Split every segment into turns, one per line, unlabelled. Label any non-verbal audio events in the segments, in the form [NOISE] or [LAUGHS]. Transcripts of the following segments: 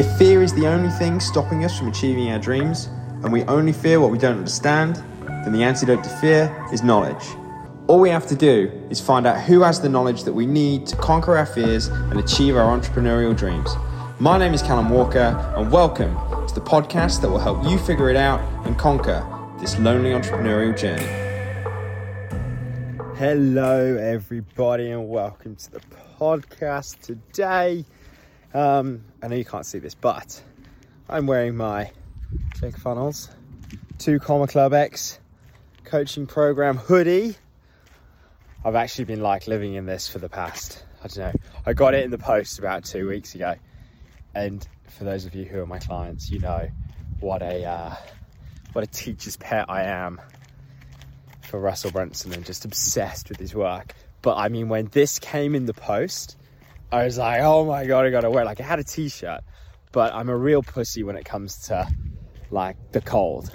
If fear is the only thing stopping us from achieving our dreams, and we only fear what we don't understand, then the antidote to fear is knowledge. All we have to do is find out who has the knowledge that we need to conquer our fears and achieve our entrepreneurial dreams. My name is Callum Walker, and welcome to the podcast that will help you figure it out and conquer this lonely entrepreneurial journey. Hello, everybody, and welcome to the podcast today. Um, I know you can't see this, but I'm wearing my ClickFunnels 2 Comma Club X coaching program hoodie I've actually been like living in this for the past, I don't know, I got it in the post about two weeks ago. And for those of you who are my clients, you know what a uh, what a teacher's pet I am for Russell Brunson and just obsessed with his work. But I mean, when this came in the post, I was like, oh my god, I gotta wear. Like I had a t-shirt, but I'm a real pussy when it comes to like the cold.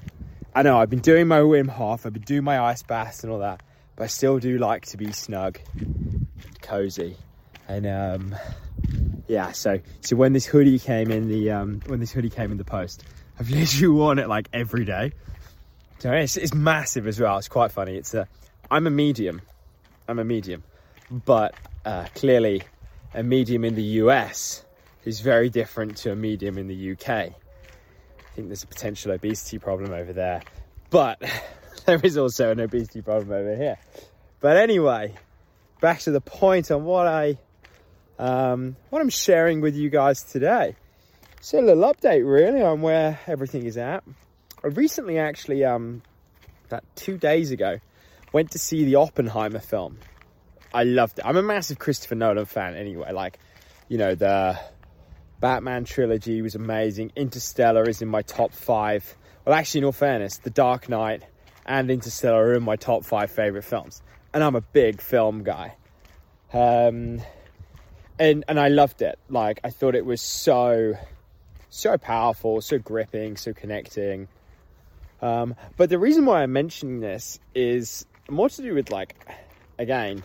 I know I've been doing my Wim Hof, I've been doing my ice baths and all that, but I still do like to be snug, cozy, and um, yeah. So so when this hoodie came in the um, when this hoodie came in the post, I've [LAUGHS] literally worn it like every day. So it's, it's massive as well. It's quite funny. It's a I'm a medium. I'm a medium, but uh, clearly a medium in the US is very different to a medium in the UK. I think there's a potential obesity problem over there, but [LAUGHS] there is also an obesity problem over here. But anyway, back to the point on what I um, what I'm sharing with you guys today. So a little update really on where everything is at. I recently actually um that two days ago went to see the Oppenheimer film. I loved it. I'm a massive Christopher Nolan fan anyway. Like, you know, the Batman trilogy was amazing. Interstellar is in my top five. Well, actually, in all fairness, The Dark Knight and Interstellar are in my top five favorite films, and I'm a big film guy. Um, and and I loved it. Like I thought it was so so powerful, so gripping, so connecting. Um, but the reason why I'm mentioning this is more to do with like, again,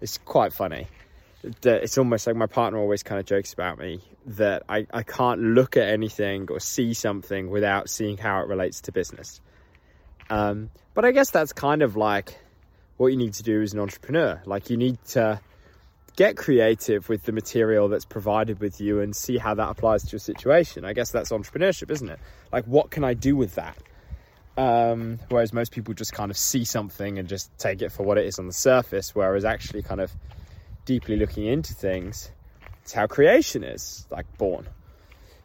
it's quite funny. It's almost like my partner always kind of jokes about me that I, I can't look at anything or see something without seeing how it relates to business. Um, but I guess that's kind of like what you need to do as an entrepreneur. Like you need to get creative with the material that's provided with you and see how that applies to your situation. I guess that's entrepreneurship, isn't it? Like, what can I do with that? Um, whereas most people just kind of see something and just take it for what it is on the surface, whereas actually kind of deeply looking into things, it's how creation is like born.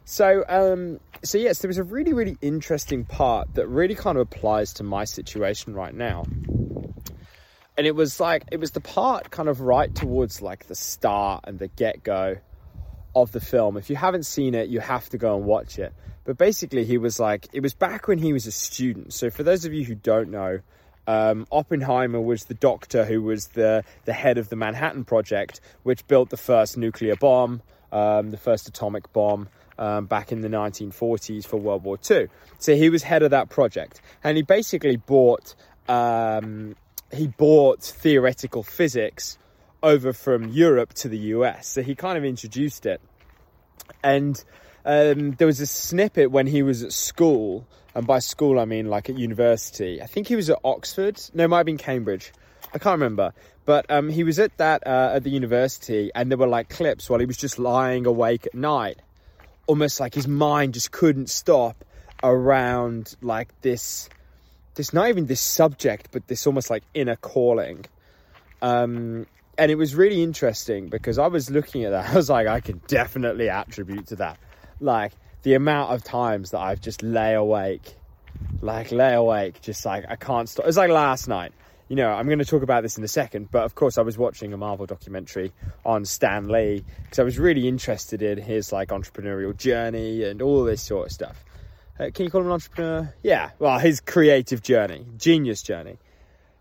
So, um, so yes, there was a really, really interesting part that really kind of applies to my situation right now. And it was like, it was the part kind of right towards like the start and the get go of the film. If you haven't seen it, you have to go and watch it. But basically, he was like, it was back when he was a student. So, for those of you who don't know, um, Oppenheimer was the doctor who was the, the head of the Manhattan Project, which built the first nuclear bomb, um, the first atomic bomb um, back in the 1940s for World War II. So he was head of that project, and he basically bought um, he bought theoretical physics over from Europe to the US. So he kind of introduced it, and um, there was a snippet when he was at school, and by school I mean like at university. I think he was at Oxford. No, it might have been Cambridge. I can't remember. But um, he was at that uh, at the university, and there were like clips while he was just lying awake at night, almost like his mind just couldn't stop around like this this not even this subject but this almost like inner calling um and it was really interesting because i was looking at that [LAUGHS] i was like i can definitely attribute to that. Like the amount of times that i've just lay awake like lay awake just like i can't stop. It's like last night. You know, I'm going to talk about this in a second, but of course, I was watching a Marvel documentary on Stan Lee because I was really interested in his like entrepreneurial journey and all this sort of stuff. Uh, can you call him an entrepreneur? Yeah, well, his creative journey, genius journey,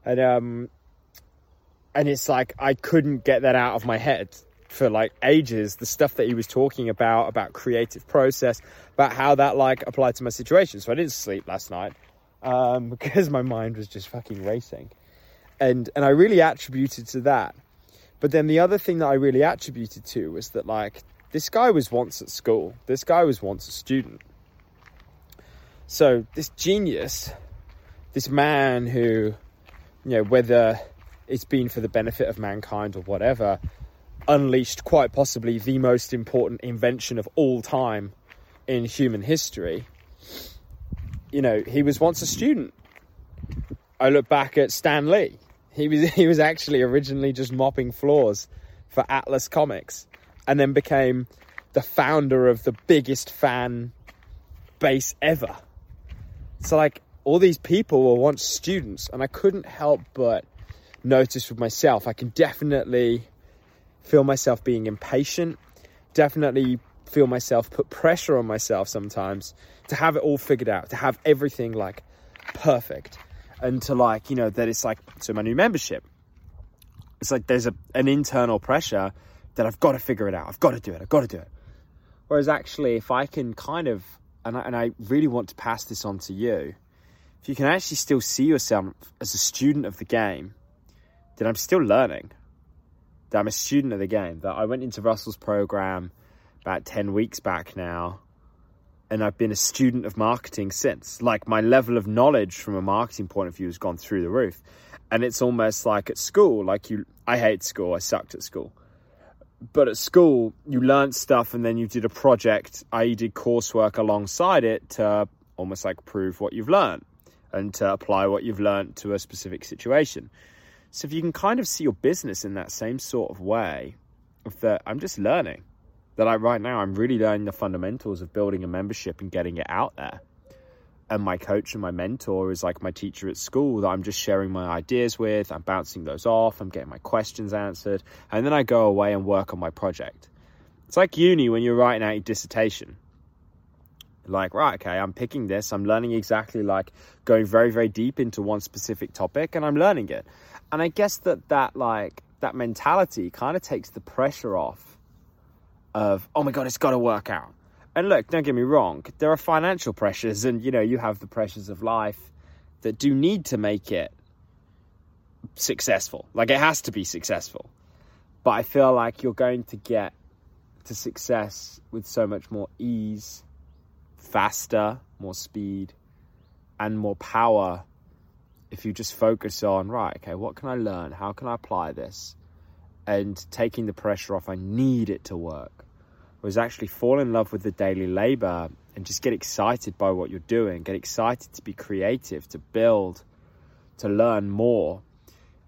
and um, and it's like I couldn't get that out of my head for like ages. The stuff that he was talking about about creative process, about how that like applied to my situation. So I didn't sleep last night um, [LAUGHS] because my mind was just fucking racing and and I really attributed to that. But then the other thing that I really attributed to was that like this guy was once at school. This guy was once a student. So this genius, this man who, you know, whether it's been for the benefit of mankind or whatever, unleashed quite possibly the most important invention of all time in human history. You know, he was once a student. I look back at Stan Lee. He was [LAUGHS] he was actually originally just mopping floors for Atlas Comics and then became the founder of the biggest fan base ever. So like all these people were once students and I couldn't help but notice with myself. I can definitely feel myself being impatient, definitely feel myself put pressure on myself sometimes to have it all figured out, to have everything like perfect, and to like, you know, that it's like, so my new membership, it's like there's a, an internal pressure that I've got to figure it out, I've got to do it, I've got to do it. Whereas actually, if I can kind of, and I, and I really want to pass this on to you, if you can actually still see yourself as a student of the game, then I'm still learning that I'm a student of the game, that I went into Russell's program about 10 weeks back now, and I've been a student of marketing since. Like, my level of knowledge from a marketing point of view has gone through the roof. And it's almost like at school, like you, I hate school, I sucked at school. But at school, you learned stuff and then you did a project, i.e., did coursework alongside it to almost like prove what you've learned and to apply what you've learned to a specific situation. So if you can kind of see your business in that same sort of way, of that I'm just learning, that I right now I'm really learning the fundamentals of building a membership and getting it out there. And my coach and my mentor is like my teacher at school that I'm just sharing my ideas with. I'm bouncing those off. I'm getting my questions answered. And then I go away and work on my project. It's like uni when you're writing out your dissertation like right okay i'm picking this i'm learning exactly like going very very deep into one specific topic and i'm learning it and i guess that that like that mentality kind of takes the pressure off of oh my god it's got to work out. And look don't get me wrong there are financial pressures and you know you have the pressures of life that do need to make it successful. Like it has to be successful. But i feel like you're going to get to success with so much more ease faster, more speed, and more power if you just focus on, right, okay, what can I learn? How can I apply this? And taking the pressure off, I need it to work. Was actually fall in love with the daily labor and just get excited by what you're doing, get excited to be creative, to build, to learn more.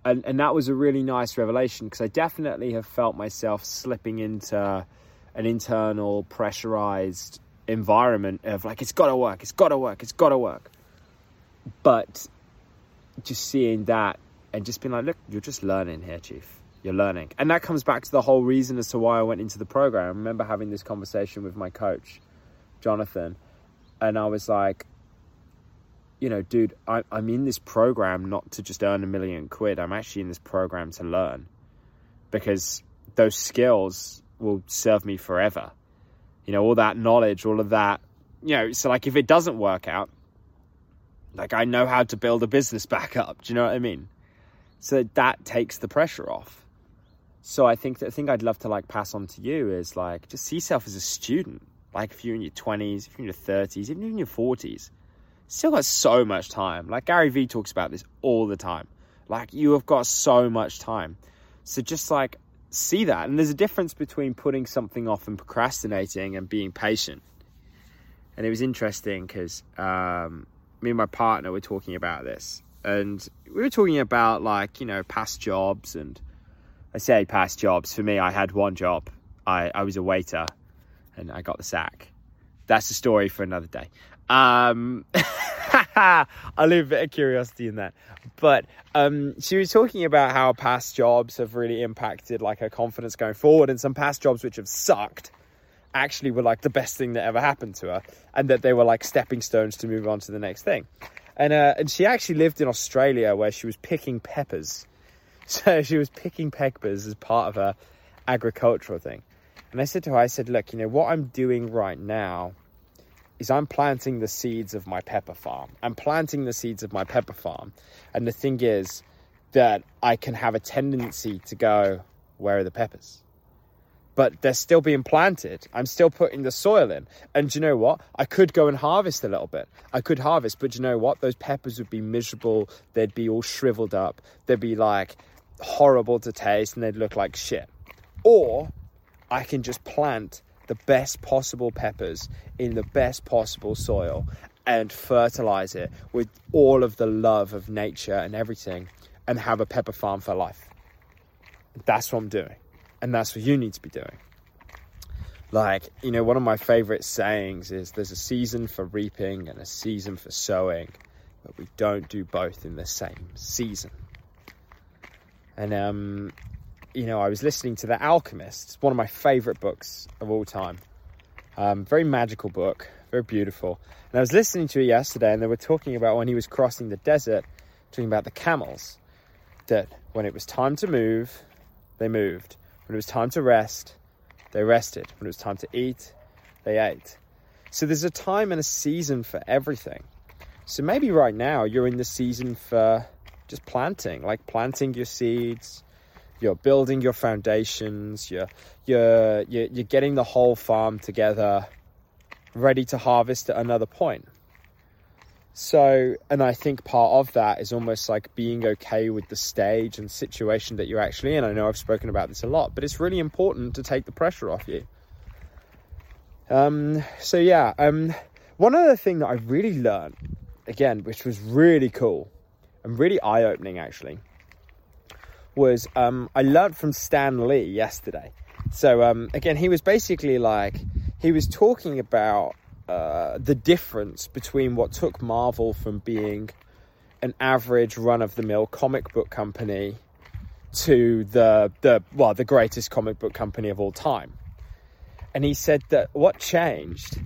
And, and that was a really nice revelation because I definitely have felt myself slipping into an internal pressurized environment of like it's got to work, it's got to work, it's got to work. But just seeing that and just being like, look, you're just learning here, chief. You're learning, and that comes back to the whole reason as to why I went into the program. I remember having this conversation with my coach, Jonathan, and I was like, you know, dude, I, I'm in this program not to just earn a million quid. I'm actually in this program to learn because those skills will serve me forever you know, all that knowledge, all of that, you know, so like if it doesn't work out, like I know how to build a business [LAUGHS] back up. Do you know what I mean? So that takes the pressure off. So I think the thing I'd love to like pass on to you is like just see yourself as a student. Like if you're in your 20s, if you're in your 30s, even in your 40s, still got so much time. Like Gary Vee talks about this all the time. Like you have got so much time. So just like see that. And there's a difference between putting something off and procrastinating and being patient. And it was interesting because um, me and my partner were talking about this. And we were talking about, like, you know, past jobs. And I say past jobs. For me, I had one job. I, I was a waiter and I got the sack. That's a story for another day. Um, [LAUGHS] I leave a bit of curiosity in that. But um, she was talking about how past jobs have really impacted like her confidence going forward, and some past jobs which have sucked actually were like the best thing that ever happened to her, and that they were like stepping stones to move on to the next thing. And uh, and she actually lived in Australia where she was picking peppers. [LAUGHS] So she was picking peppers as part of her agricultural thing. And I said to her, I said, look, you know, what I'm doing right now is I'm planting the seeds of my pepper farm. I'm planting the seeds of my pepper farm. And the thing is that I can have a tendency to go, where are the peppers? But they're still being planted. I'm still putting the soil in. And you know what? I could go and harvest a little bit. I could harvest, but you know what? Those peppers would be miserable. They'd be all shriveled up. They'd be like horrible to taste and they'd look like shit. Or I can just plant the best possible peppers in the best possible soil and fertilize it with all of the love of nature and everything and have a pepper farm for life. That's what I'm doing. And that's what you need to be doing. Like, you know, one of my favorite sayings is there's a season for reaping and a season for sowing, but we don't do both in the same season. And, um, you know, I was listening to The Alchemist. It's one of my favorite books of all time. Um, very magical book, very beautiful. And I was listening to it yesterday, and they were talking about when he was crossing the desert, talking about the camels. That when it was time to move, they moved. When it was time to rest, they rested. When it was time to eat, they ate. So there's a time and a season for everything. So maybe right now you're in the season for just planting, like planting your seeds, you're building your foundations, you're you're you're, you're getting the whole farm together, ready to harvest at another point. So, and I think part of that is almost like being okay with the stage and situation that you're actually in. I know I've spoken about this a lot, but it's really important to take the pressure off you. Um, so yeah, um, one other thing that I really learned, again, which was really cool and really eye opening actually, was um, I learned from Stan Lee yesterday. So um, again, he was basically like, he was talking about uh, the difference between what took Marvel from being an average run of the mill comic book company to the the well the greatest comic book company of all time. And he said that what changed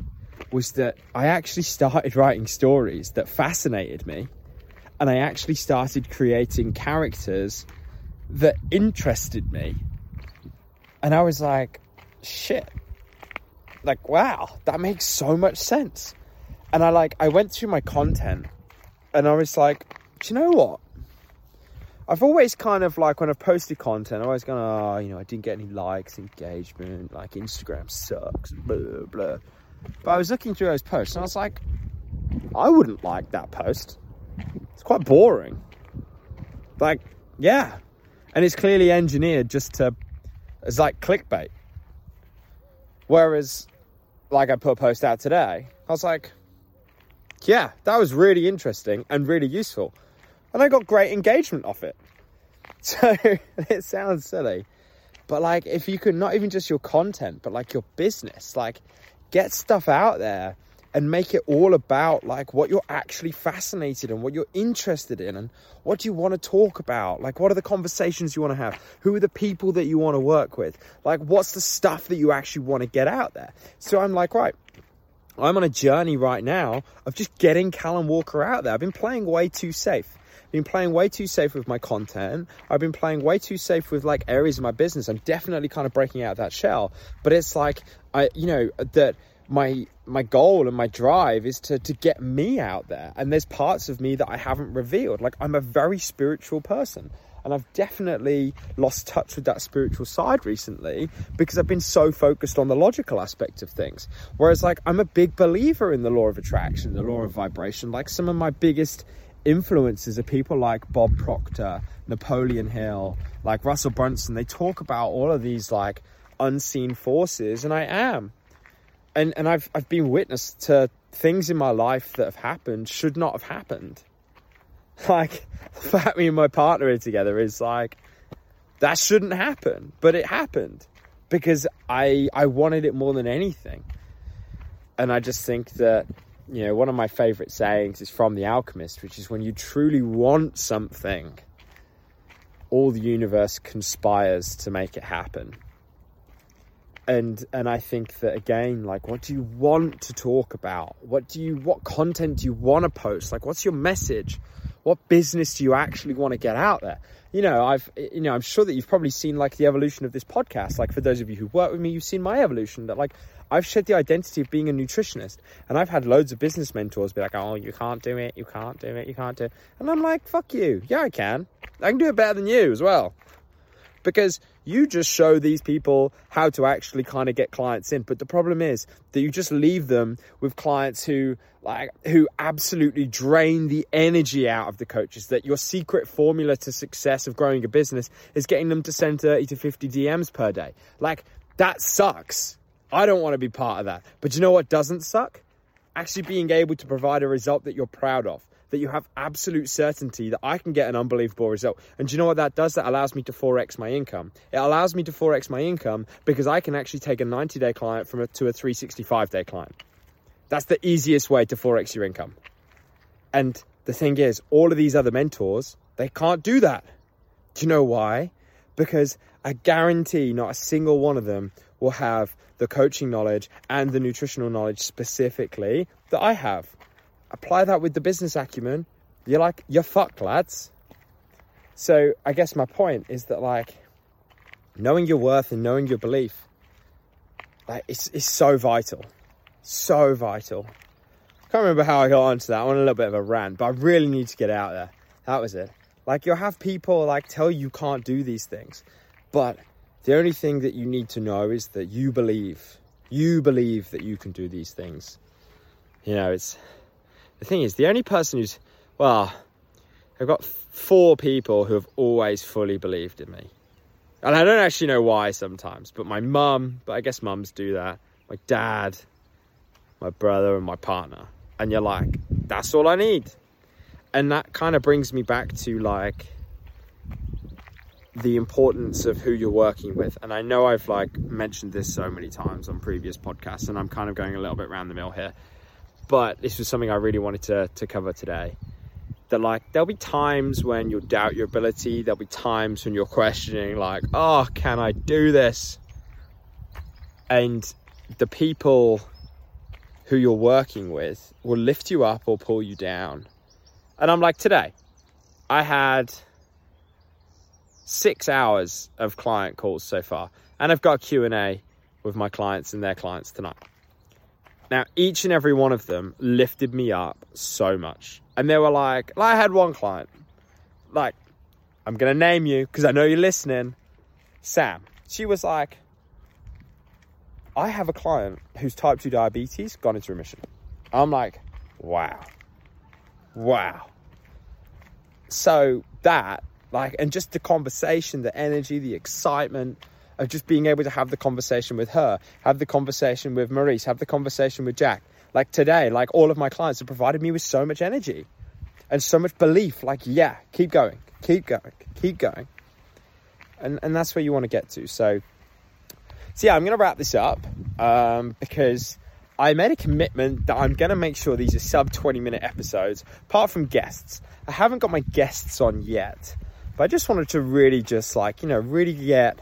was that I actually started writing stories that fascinated me and I actually started creating characters that interested me. And I was like, shit, like wow that makes so much sense. And i like i went through my content and i was like do you know what? I've always kind of like when i've posted content i always gone oh you know i didn't get any likes engagement like instagram sucks blah blah. But i was looking through those posts and i was like i wouldn't like that post. It's quite boring. Like yeah. And it's clearly engineered just to it's like clickbait. Whereas like I put a post out today, I was like, yeah, that was really interesting and really useful. And I got great engagement off it. [LAUGHS] So it sounds silly. But like if you could not even just your content, but like your business, like get stuff out there and make it all about like what you're actually fascinated and what you're interested in and what do you want to talk about like what are the conversations you want to have who are the people that you want to work with like what's the stuff that you actually want to get out there so i'm like right i'm on a journey right now of just getting callum walker out there i've been playing way too safe I've been playing way too safe with my content. I've been playing way too safe with like areas of my business. I'm definitely kind of breaking out that shell. But it's like I, you know, that my my goal and my drive is to to get me out there. And there's parts of me that I haven't revealed. Like I'm a very spiritual person. And I've definitely lost touch with that spiritual side recently because I've been so focused on the logical aspect of things. Whereas like I'm a big believer in the law of attraction the law of vibration. Like some of my biggest influences are people like Bob Proctor Napoleon Hill like Russell Brunson. They talk about all of these like unseen forces. And I am and and I've I've been witness to things in my life that have happened should not have happened. [LAUGHS] Like [LAUGHS] the fact me and my partner are together is like that shouldn't happen, but it happened because I I wanted it more than anything. And I just think that you know one of my favorite sayings is from the alchemist, which is when you truly want something, all the universe conspires to make it happen and and I think that again, like, what do you want to talk about? What do you, what content do you want to post? Like, what's your message? What business do you actually want to get out there? You know, I've, you know, I'm sure that you've probably seen like the evolution of this podcast. Like, for those of you who work with me, you've seen my evolution. That like, I've shed the identity of being a nutritionist, and I've had loads of business mentors be like, "Oh, you can't do it, you can't do it, you can't do it," and I'm like, "Fuck you, yeah, I can. I can do it better than you as well." because you just show these people how to actually kind of get clients in. But the problem is that you just leave them with clients who like who absolutely drain the energy out of the coaches. That your secret formula to success of growing a business is getting them to send 30 to 50 DMs per day. Like that sucks. I don't want to be part of that. But you know what doesn't suck? Actually being able to provide a result that you're proud of that you have absolute certainty that I can get an unbelievable result. And do you know what that does? That allows me to 4x my income. It allows me to 4x my income because I can actually take a 90 day client from a, to a 365 day client. That's the easiest way to 4x your income. And the thing is, all of these other mentors, they can't do that. Do you know why? Because I guarantee not a single one of them will have the coaching knowledge and the nutritional knowledge specifically that I have apply that with the business acumen, you're like, you're fucked, lads. So I guess my point is that like knowing your worth and knowing your belief, like it's, it's so vital. So vital. Can't remember how I got onto that. I want a little bit of a rant, but I really need to get out there. That was it. Like you'll have people like tell you you can't do these things, but the only thing that you need to know is that you believe. You believe that you can do these things. You know, it's the thing is, the only person who's, well, I've got four people who have always fully believed in me. And I don't actually know why sometimes, but my mum, but I guess mums do that, my dad, my brother, and my partner. And you're like, that's all I need. And that kind of brings me back to like the importance of who you're working with. And I know I've like mentioned this so many times on previous podcasts, and I'm kind of going a little bit around the mill here but this was something I really wanted to, to cover today. That like there'll be times when you'll doubt your ability, there'll be times when you're questioning, like, oh, can I do this? And the people who you're working with will lift you up or pull you down. And I'm like, today, I had six hours of client calls so far, and I've got Q&A with my clients and their clients tonight. Now, each and every one of them lifted me up so much. And they were like, I had one client, like, I'm going to name you because I know you're listening. Sam. She was like, I have a client who's type 2 diabetes gone into remission. I'm like, wow. Wow. So that, like, and just the conversation, the energy, the excitement, of just being able to have the conversation with her, have the conversation with Maurice, have the conversation with Jack. Like today, like all of my clients have provided me with so much energy and so much belief. Like, yeah, keep going, keep going, keep going. And, and that's where you want to get to. So, so yeah, I'm going to wrap this up um, because I made a commitment that I'm going to make sure these are sub 20 minute episodes, apart from guests. I haven't got my guests on yet, but I just wanted to really just like, you know, really get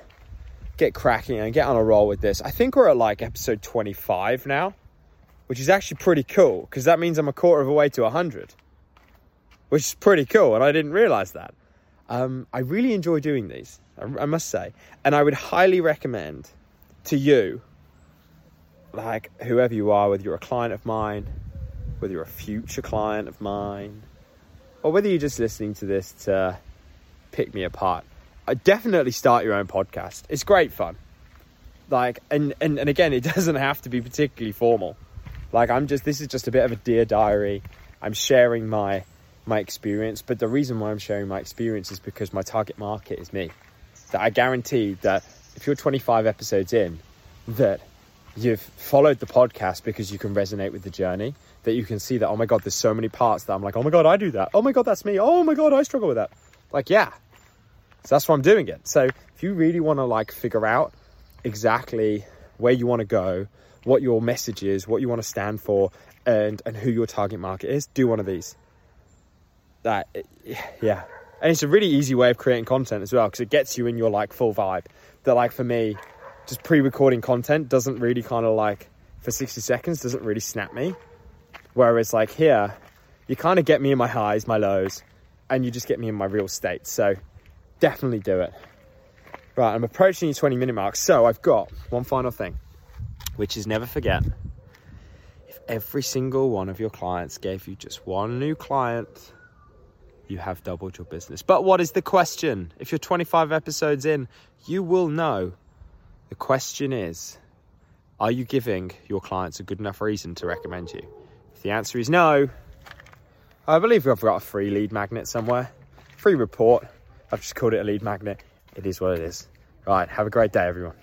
get cracking and get on a roll with this. I think we're at like episode 25 now, which is actually pretty cool because that means I'm a quarter of a way to 100, which is pretty cool. And I didn't realize that. Um, I really enjoy doing these, I, I must say. And I would highly recommend to you, like whoever you are, whether you're a client of mine, whether you're a future client of mine, or whether you're just listening to this to pick me apart Uh, definitely start your own podcast. It's great fun. Like, and, and, and again, it [LAUGHS] doesn't have to be particularly formal. Like, I'm just, this is just a bit of a dear diary. I'm sharing my, my experience, but the reason why I'm sharing my experience is because my target market is me. That I guarantee that if you're 25 episodes in, that you've followed the podcast because you can resonate with the journey, that you can see that, oh my God, there's so many parts that I'm like, oh my God, I do that. Oh my God, that's me. Oh my God, I struggle with that. Like, yeah, so that's why I'm doing it. So if you really want to like figure out exactly where you want to go, what your message is, what you want to stand for, and and who your target market is, do one of these. That yeah, and it's a really easy way of creating content as well because it gets you in your like full vibe. That like for me, just pre-recording content doesn't really kind of like for 60 seconds doesn't really snap me. Whereas like here, you kind of get me in my highs, my lows, and you just get me in my real state. So definitely do it. Right, I'm approaching the 20 minute mark, so I've got one final thing, which is never forget if every single one of your clients gave you just one new client you have doubled your business. But what is the question? If you're 25 episodes in, you will know. The question is Are you giving your clients a good enough reason to recommend you? If the answer is no, I believe I've got a free lead magnet somewhere. Free report. I've just called it a lead magnet. It is what it is. Right, have a great day, everyone.